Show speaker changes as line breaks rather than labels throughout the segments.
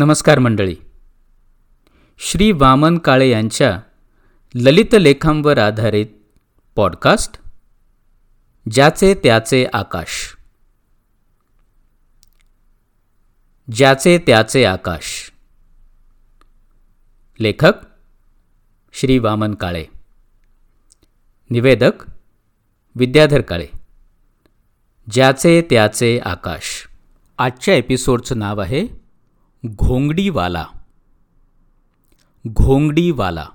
नमस्कार मंडळी. श्री वामन काळे यांच्या ललित लेखांवर आधारित पॉडकास्ट ज्याचे त्याचे आकाश. ज्याचे त्याचे आकाश. लेखक श्री वामन काळे. निवेदक विद्याधर काळे. ज्याचे त्याचे आकाश. आजच्या एपिसोडचं नाव आहे घोंगडीवाला. घोंगडीवाला.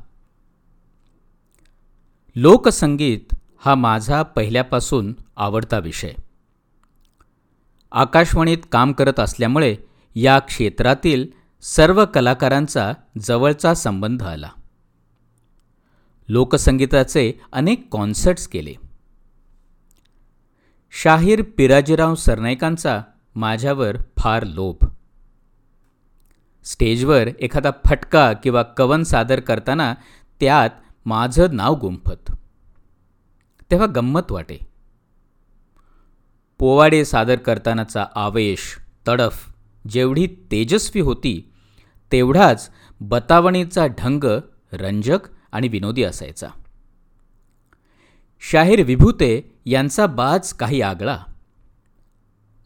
लोकसंगीत हा माझा पहिल्यापासून आवडता विषय. आकाशवाणीत काम करत असल्यामुळे या क्षेत्रातील सर्व कलाकारांचा जवळचा संबंध आला. लोकसंगीताचे अनेक कॉन्सर्ट्स केले. शाहीर पिराजीराव सरनाईकांचा माझ्यावर फार लोभ. स्टेजवर एखादा फटका किंवा कवन सादर करताना त्यात माझं नाव गुंफत. तेव्हा गंमत वाटे. पोवाडे सादर करतानाचा आवेश तडफ जेवढी तेजस्वी होती तेवढाच बतावणीचा ढंग रंजक आणि विनोदी असायचा. शाहीर विभूते यांचा बाज काही आगळा.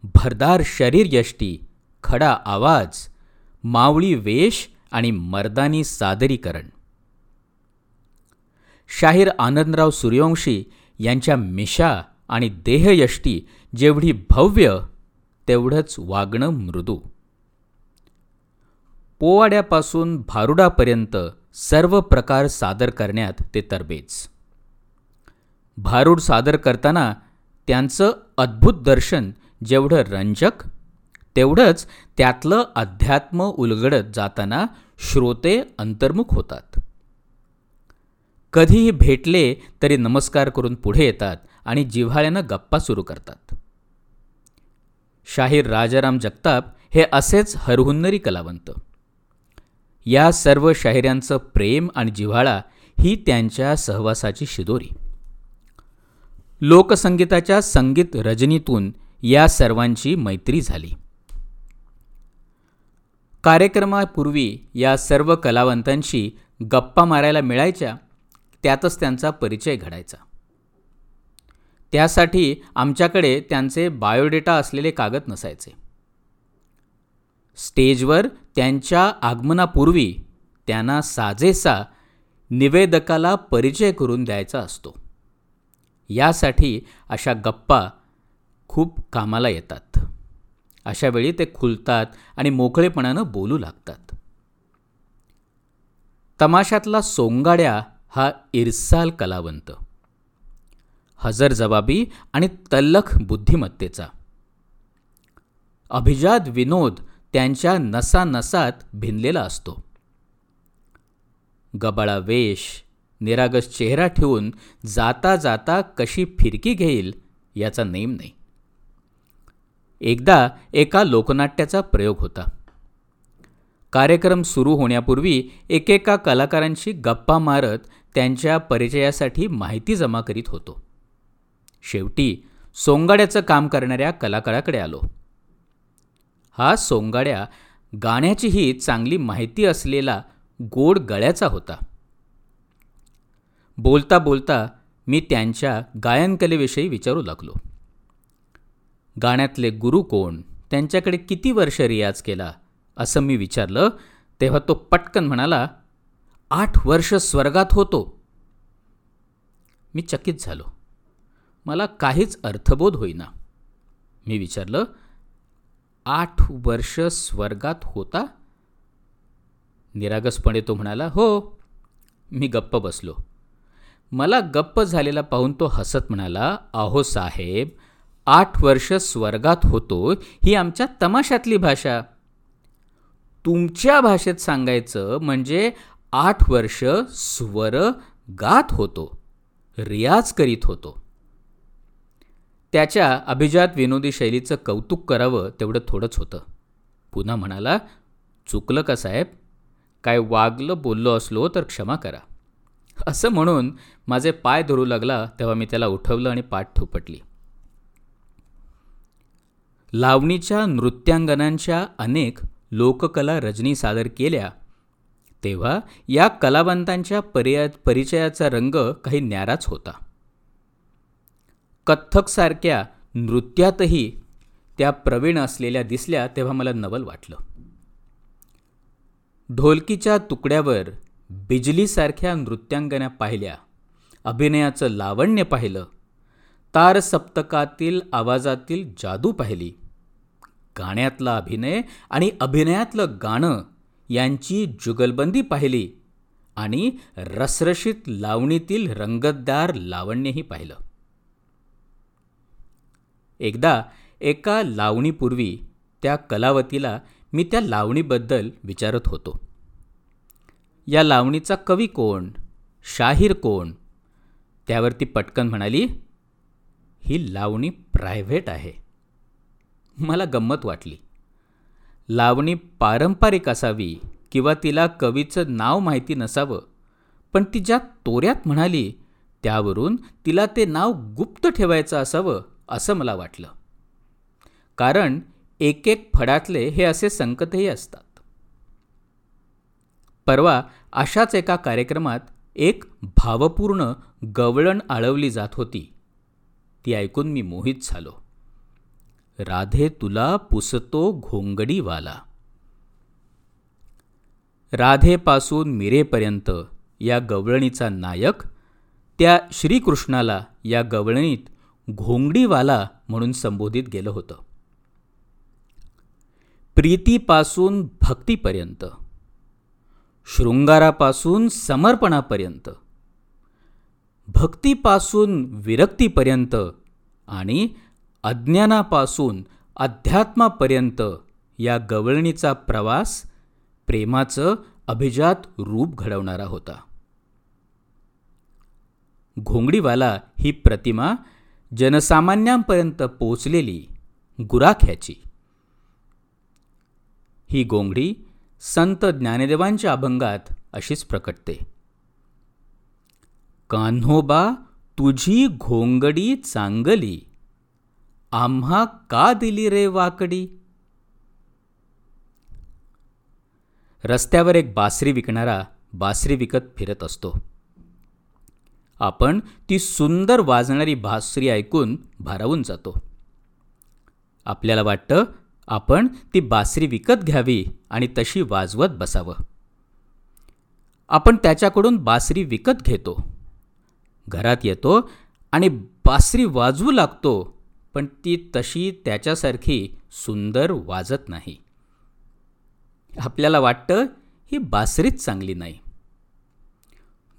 भरदार शरीर यष्टी खडा आवाज मावळी वेश आणि मर्दानी सादरीकरण. शाहीर आनंदराव सूर्यवंशी यांच्या मिशा आणि देहयष्टी जेवढी भव्य तेवढंच वागणं मृदू. पोवाड्यापासून भारुडापर्यंत सर्व प्रकार सादर करण्यात ते तरबेज. भारूड सादर करताना त्यांचं अद्भुत दर्शन जेवढं रंजक तेवढंच त्यातलं अध्यात्म उलगडत जाताना श्रोते अंतर्मुख होतात. कधीही भेटले तरी नमस्कार करून पुढे येतात आणि जिव्हाळ्यानं गप्पा सुरू करतात. शाहीर राजाराम जगताप हे असेच हरहुन्नरी कलावंत. या सर्व शाहिऱ्यांचं प्रेम आणि जिव्हाळा ही त्यांच्या सहवासाची शिदोरी. लोकसंगीताच्या संगीत रजनीतून या सर्वांची मैत्री झाली. कार्यक्रमापूर्वी या सर्व कलावंतांशी गप्पा मारायला मिळायच्या त्यातच त्यांचा परिचय घडायचा. त्यासाठी आमच्याकडे त्यांचे बायोडेटा असलेले कागद नसायचे. स्टेजवर त्यांच्या आगमनापूर्वी त्यांना साजेसा निवेदकाला परिचय करून द्यायचा असतो. यासाठी अशा गप्पा खूप कामाला येतात. अशावेळी ते खुलतात आणि मोकळेपणानं बोलू लागतात. तमाशातला सोंगाड्या हा इरसाल कलावंत. हजरजबाबी आणि तल्लख बुद्धिमत्तेचा. अभिजात विनोद त्यांच्या नसानसात भिनलेला असतो. गबाळा वेश निरागस चेहरा ठेवून जाता जाता कशी फिरकी घेईल याचा नेम नाही. एकदा एका लोकनाट्याचा प्रयोग होता. कार्यक्रम सुरू होण्यापूर्वी एकेका कलाकारांशी गप्पा मारत त्यांच्या परिचयासाठी माहिती जमा करीत होतो. शेवटी सोंगाड्याचं काम करणाऱ्या कलाकाराकडे आलो. हा सोंगाड्या गाण्याचीही चांगली माहिती असलेला गोड गळ्याचा होता. बोलता बोलता मी त्यांच्या गायनकलेविषयी विचारू लागलो. गाण्यातले गुरु कोण? त्यांच्याकडे किती वर्ष रियाज केला? असं मी विचारलं तेव्हा तो पटकन म्हणाला आठ वर्ष स्वर्गात होतो. मी चकित झालो. मला काहीच अर्थबोध होईना. मी विचारलं आठ वर्ष स्वर्गात होता? निरागसपणे तो म्हणाला हो. मी गप्प बसलो. मला गप्प झालेला पाहून तो हसत म्हणाला अहो साहेब आठ वर्ष स्वर्गात होतो ही आमच्या तमाशातली भाषा. तुमच्या भाषेत सांगायचं म्हणजे आठ वर्ष स्वर गात होतो रियाज करीत होतो. त्याच्या अभिजात विनोदी शैलीचं कौतुक करावं तेवढं थोडंच होतं. पुन्हा म्हणाला चुकलं का साहेब? काय वागलं बोललो असलो तर क्षमा करा. असं म्हणून माझे पाय धरू लागला तेव्हा मी त्याला उठवलं आणि पाठ थोपटली. लावणीच्या नृत्यांगनांच्या अनेक लोककला रजनी सादर केल्या. तेव्हा या कलावंतांच्या पर्या परिचयाचा रंग काही न्याराच होता. कथ्थकसारख्या नृत्यातही त्या प्रवीण असलेल्या दिसल्या तेव्हा मला नवल वाटलं. ढोलकीच्या तुकड्यावर बिजलीसारख्या नृत्यांगना पाहिल्या. अभिनयाचं लावण्य पाहिलं. तार सप्तकातील आवाजातील जादू पाहिली. गाण्यातला अभिनय आणि अभिनयातलं गाणं यांची जुगलबंदी पाहिली आणि रसरशीत लावणीतील रंगतदार लावण्यही पाहिलं. एकदा एका लावणीपूर्वी त्या कलावतीला मी त्या लावणीबद्दल विचारत होतो. या लावणीचा कवी कोण? शाहीर कोण? त्यावरती पटकन म्हणाली ही लावणी प्रायव्हेट आहे. मला गंमत वाटली. लावणी पारंपरिक असावी किंवा तिला कवीचं नाव माहिती नसावं पण ती ज्या तोऱ्यात म्हणाली त्यावरून तिला ते नाव गुप्त ठेवायचं असावं असं मला वाटलं. कारण एक एक फडातले हे असे संकटही असतात. परवा अशाच एका कार्यक्रमात एक भावपूर्ण गवळण आळवली जात होती. ती ऐकून मी मोहित झालो. राधे तुला पुसतो घोंगडीवाला. राधेपासून मिरेपर्यंत या गवळणीचा नायक त्या श्रीकृष्णाला या गवळणीत घोंगडीवाला म्हणून संबोधित गेलं होतं. प्रीतीपासून भक्तीपर्यंत शृंगारापासून समर्पणापर्यंत भक्तीपासून विरक्तीपर्यंत आणि अज्ञानापासून अध्यात्मापर्यंत या गवळणीचा प्रवास प्रेमाचं अभिजात रूप घडवणारा होता. घोंगडीवाला ही प्रतिमा जनसामान्यांपर्यंत पोचलेली गुराख्याची ही गोंगडी संत ज्ञानदेवांच्या अभंगात अशीच प्रकटते. कान्होबा तुझी घोंगडी चांगली. आम्हा का दिली रे वाकडी? रस्त्यावर एक बासरी विकणारा बासरी विकत फिरत असतो. आपण ती सुंदर वाजणारी बासरी ऐकून भारावून जातो. आपल्याला वाटतं आपण ती बासरी विकत घ्यावी आणि तशी वाजवत बसावं. आपण त्याच्याकडून बासरी विकत घेतो. घरात येतो आणि बासरी वाजवू लागतो पण ती तशी त्याच्यासारखी सुंदर वाजत नाही. आपल्याला वाटतं ही बासरीच चांगली नाही.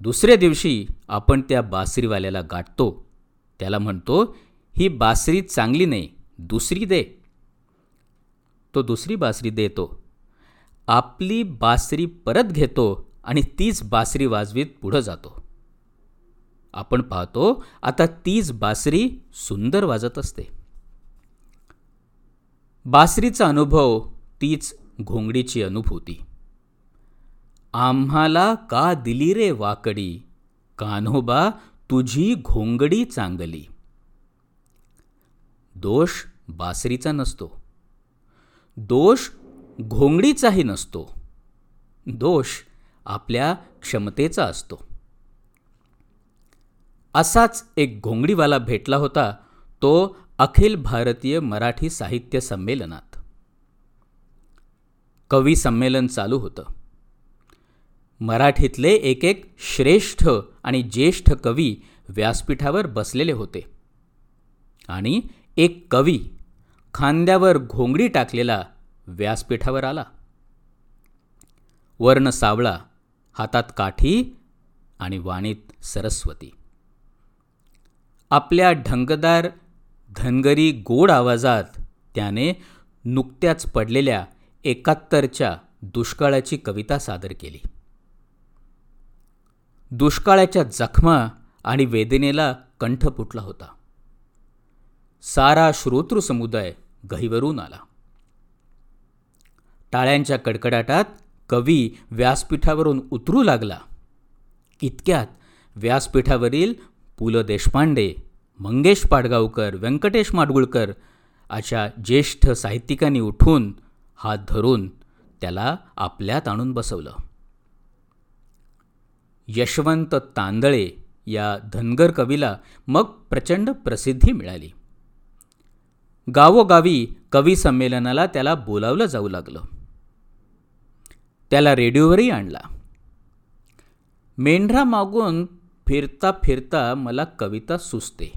दुसऱ्या दिवशी आपण त्या बासरीवाल्याला गाठतो. त्याला म्हणतो ही बासरी चांगली नाही दुसरी दे. तो दुसरी बासरी देतो. आपली बासरी परत घेतो आणि तीच बासरी वाजवीत पुढं जातो. आपण पाहतो आता तीच बासरी सुंदर वाजत असते. बासरीचा अनुभव तीच घोंगडीची अनुभूती. आम्हाला का दिली रे वाकडी? कान्होबा तुझी घोंगडी चांगली. दोष बासरीचा नसतो. दोष घोंगडीचाही नसतो. दोष आपल्या क्षमतेचा असतो. असाच एक घोंगडीवाला भेटला होता तो अखिल भारतीय मराठी साहित्य संमेलनात. कवी संमेलन चालू होतं. मराठीतले एक एक श्रेष्ठ आणि ज्येष्ठ कवी व्यासपीठावर बसलेले होते. आणि एक कवी खांद्यावर घोंगडी टाकलेला व्यासपीठावर आला. वर्ण सावळा हातात काठी आणि वाणीत सरस्वती. आपल्या ढंगदार धनगरी गोड आवाजात त्याने नुकत्याच पडलेल्या एकाहत्तरच्या दुष्काळाची कविता सादर केली. दुष्काळाच्या जखमा आणि वेदनेला कंठ फुटला होता. सारा श्रोतृ समुदाय गहिवरून आला. टाळ्यांच्या कडकडाटात कवी व्यासपीठावरून उतरू लागला. इतक्यात व्यासपीठावरील पु ल देशपांडे मंगेश पाडगावकर व्यंकटेश माडगुळकर अशा ज्येष्ठ साहित्यिकांनी उठून हात धरून त्याला आपल्यात आणून बसवलं. यशवंत तांदळे या धनगर कवीला मग प्रचंड प्रसिद्धी मिळाली. गावोगावी कवी संमेलनाला त्याला बोलावलं जाऊ लागलं. त्याला रेडिओवरही आणला. मेंढरा मागून फिरता फिरता मला कविता सुचते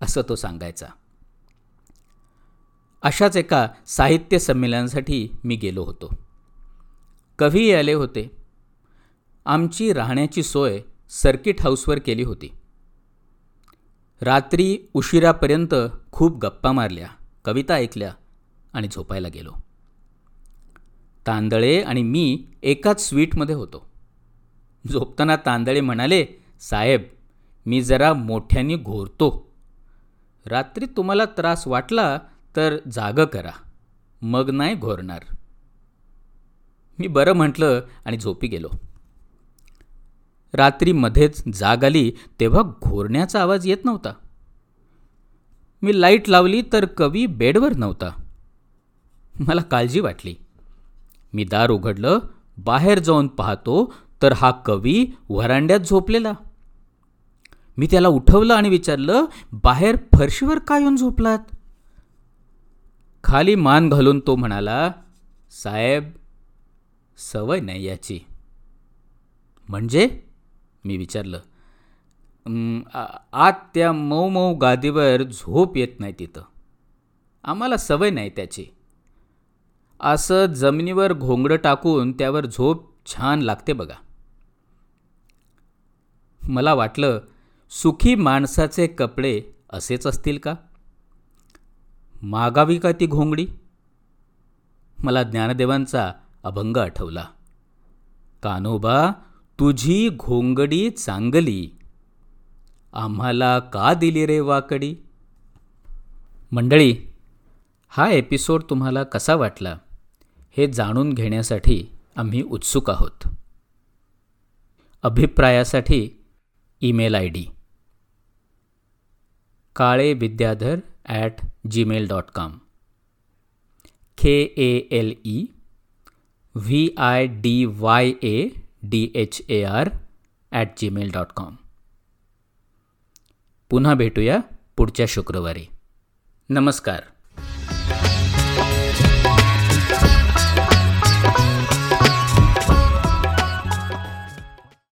असं तो सांगायचा. अशाच एका साहित्य संमेलनासाठी मी गेलो होतो. कवी आले होते. आमची राहण्याची सोय सर्किट हाऊसवर केली होती. रात्री उशिरापर्यंत खूप गप्पा मारल्या कविता ऐकल्या आणि झोपायला गेलो. तांदळे आणि मी एकाच स्वीटमध्ये होतो. झोपताना तांदळे म्हणाले साहेब मी जरा मोठ्याने घोरतो. रात्री तुम्हाला त्रास वाटला तर जाग करा. मग नाही घोरणार. मी बरं म्हटलं आणि झोपी गेलो. रात्री मध्येच जाग आली तेव्हा घोरण्याचा आवाज येत नव्हता. मी लाइट लावली तर कवी बेडवर नव्हता. मला काळजी वाटली. मी दार उघडलं बाहेर जाऊन पाहतो तर हा कवी व्हरांड्यात झोपलेला. मी त्याला उठवलं आणि विचारलं बाहेर फरशीवर का येऊन झोपलात? खाली मान घालून तो म्हणाला साहेब सवय नाही याची. म्हणजे? मी विचारलं. आत त्या मऊ मऊ गादीवर झोप येत नाही तिथं. आम्हाला सवय नाही त्याची. असं जमिनीवर घोंगडं टाकून त्यावर झोप छान लागते बघा. मला वाटलं सुखी माणसाचे कपडे असेच असतील का? मागावी का ती घोंगडी? मला ज्ञानदेवांचा अभंग आठवला. कानोबा तुझी घोंगडी चांगली. आम्हाला का दिली रे वाकडी? मंडळी हा एपिसोड तुम्हाला कसा वाटला हे जाणून घेण्यासाठी आम्ही उत्सुक आहोत. अभिप्रायासाठी email I D Kale Vidyadhar at Gmail dot com K A L E V I D Y A D H A R at Gmail dot com पुन्हा भेटूया पुढच्या शुक्रवारी। नमस्कार।